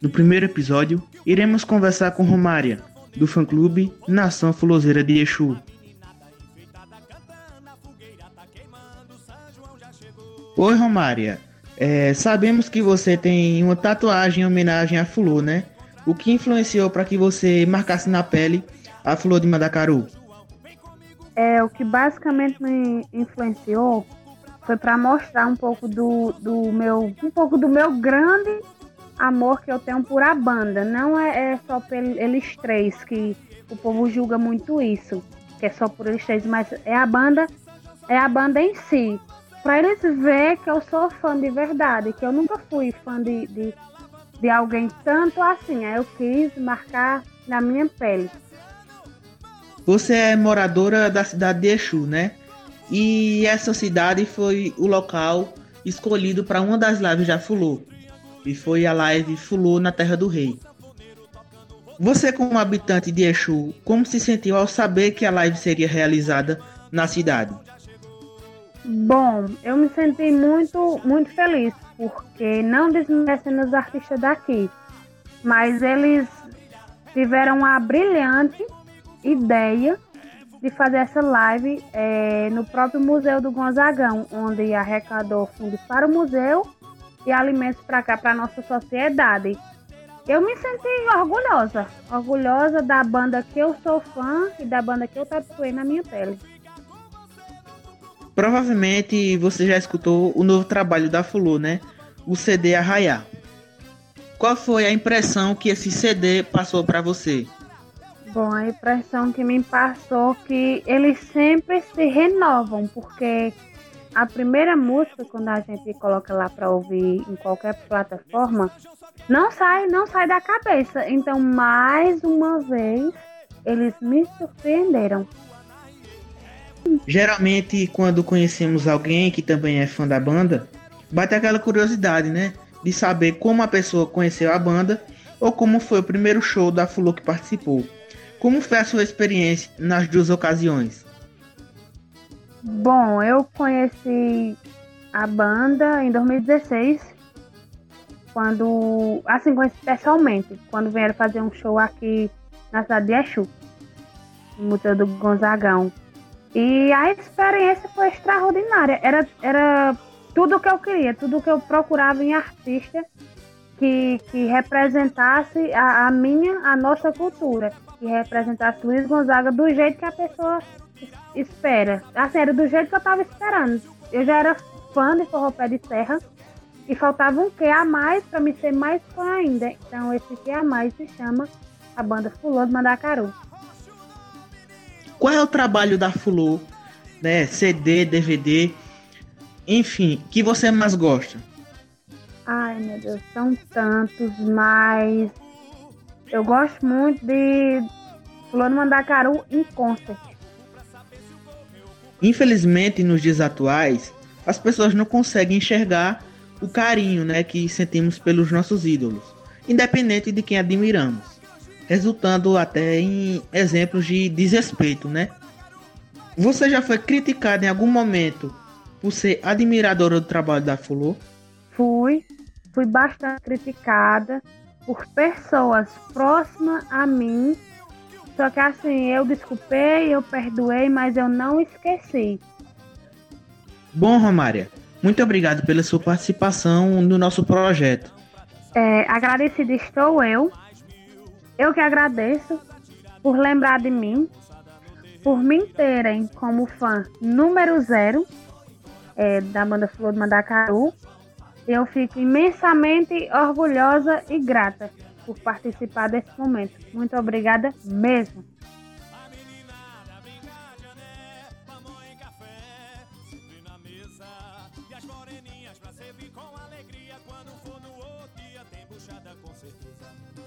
No primeiro episódio, iremos conversar com Romária, do fã-clube Nação Fuloseira de Exu. Oi, Romária. É, sabemos que você tem uma tatuagem em homenagem a Fulô, né? O que influenciou para que você marcasse na pele a Fulô de Mandacaru? É, o que basicamente me influenciou foi para mostrar um pouco do, do meu um pouco do meu grande amor que eu tenho por a banda. Não é, é só por eles três que o povo julga muito isso, que é só por eles três, mas é a banda, é a banda em si para eles ver que eu sou fã de verdade, que eu nunca fui fã de, de, de alguém tanto assim. Aí eu quis marcar na minha pele. Você é moradora da cidade de Exu, né? E essa cidade foi o local escolhido para uma das lives da Fulô. E foi a live Fulô na Terra do Rei. Você, como habitante de Exu, como se sentiu ao saber que a live seria realizada na cidade? Bom, eu me senti muito, muito feliz, porque não desmerecendo os artistas daqui, mas eles tiveram a brilhante ideia de fazer essa live é, no próprio Museu do Gonzagão, onde arrecadou fundos para o museu e alimentos para cá, para nossa sociedade. Eu me senti orgulhosa, orgulhosa da banda que eu sou fã e da banda que eu tatuei na minha pele. Provavelmente você já escutou o novo trabalho da Fulu, né? O CD Arraiar. Qual foi a impressão que esse CD passou para você? Bom, a impressão que me passou que eles sempre se renovam, porque a primeira música quando a gente coloca lá para ouvir em qualquer plataforma, não sai, não sai da cabeça. Então, mais uma vez, eles me surpreenderam. Geralmente, quando conhecemos alguém que também é fã da banda, bate aquela curiosidade, né? De saber como a pessoa conheceu a banda ou como foi o primeiro show da Fulô que participou. Como foi a sua experiência nas duas ocasiões? Bom, eu conheci a banda em 2016, quando, assim, conheci pessoalmente, quando vieram fazer um show aqui na cidade de Exu, no Museu do Gonzagão. E a experiência foi extraordinária. Era, era tudo o que eu queria, tudo o que eu procurava em artista que, que representasse a, a, minha, a nossa cultura, que representasse Luiz Gonzaga do jeito que a pessoa espera. Assim, era do jeito que eu estava esperando. Eu já era fã de Forró Pé de Serra e faltava um que a mais para me ser mais fã ainda. Então esse que a mais se chama a banda Fulô de Mandacaru. Qual é o trabalho da Fulu, né? CD, DVD, enfim, que você mais gosta? Ai, meu Deus, são tantos, mas eu gosto muito de Fulano Mandacaru em concert. Infelizmente, nos dias atuais, as pessoas não conseguem enxergar o carinho, né, que sentimos pelos nossos ídolos, independente de quem admiramos resultando até em exemplos de desrespeito, né? Você já foi criticada em algum momento por ser admiradora do trabalho da Fulô? Fui, fui bastante criticada por pessoas próximas a mim. Só que assim, eu desculpei, eu perdoei, mas eu não esqueci. Bom, Romária, muito obrigado pela sua participação no nosso projeto. É, agradecida estou eu eu que agradeço por lembrar de mim, por me terem como fã número zero é, da banda Flor do Mandacaru. Eu fico imensamente orgulhosa e grata por participar desse momento. Muito obrigada mesmo. com certeza.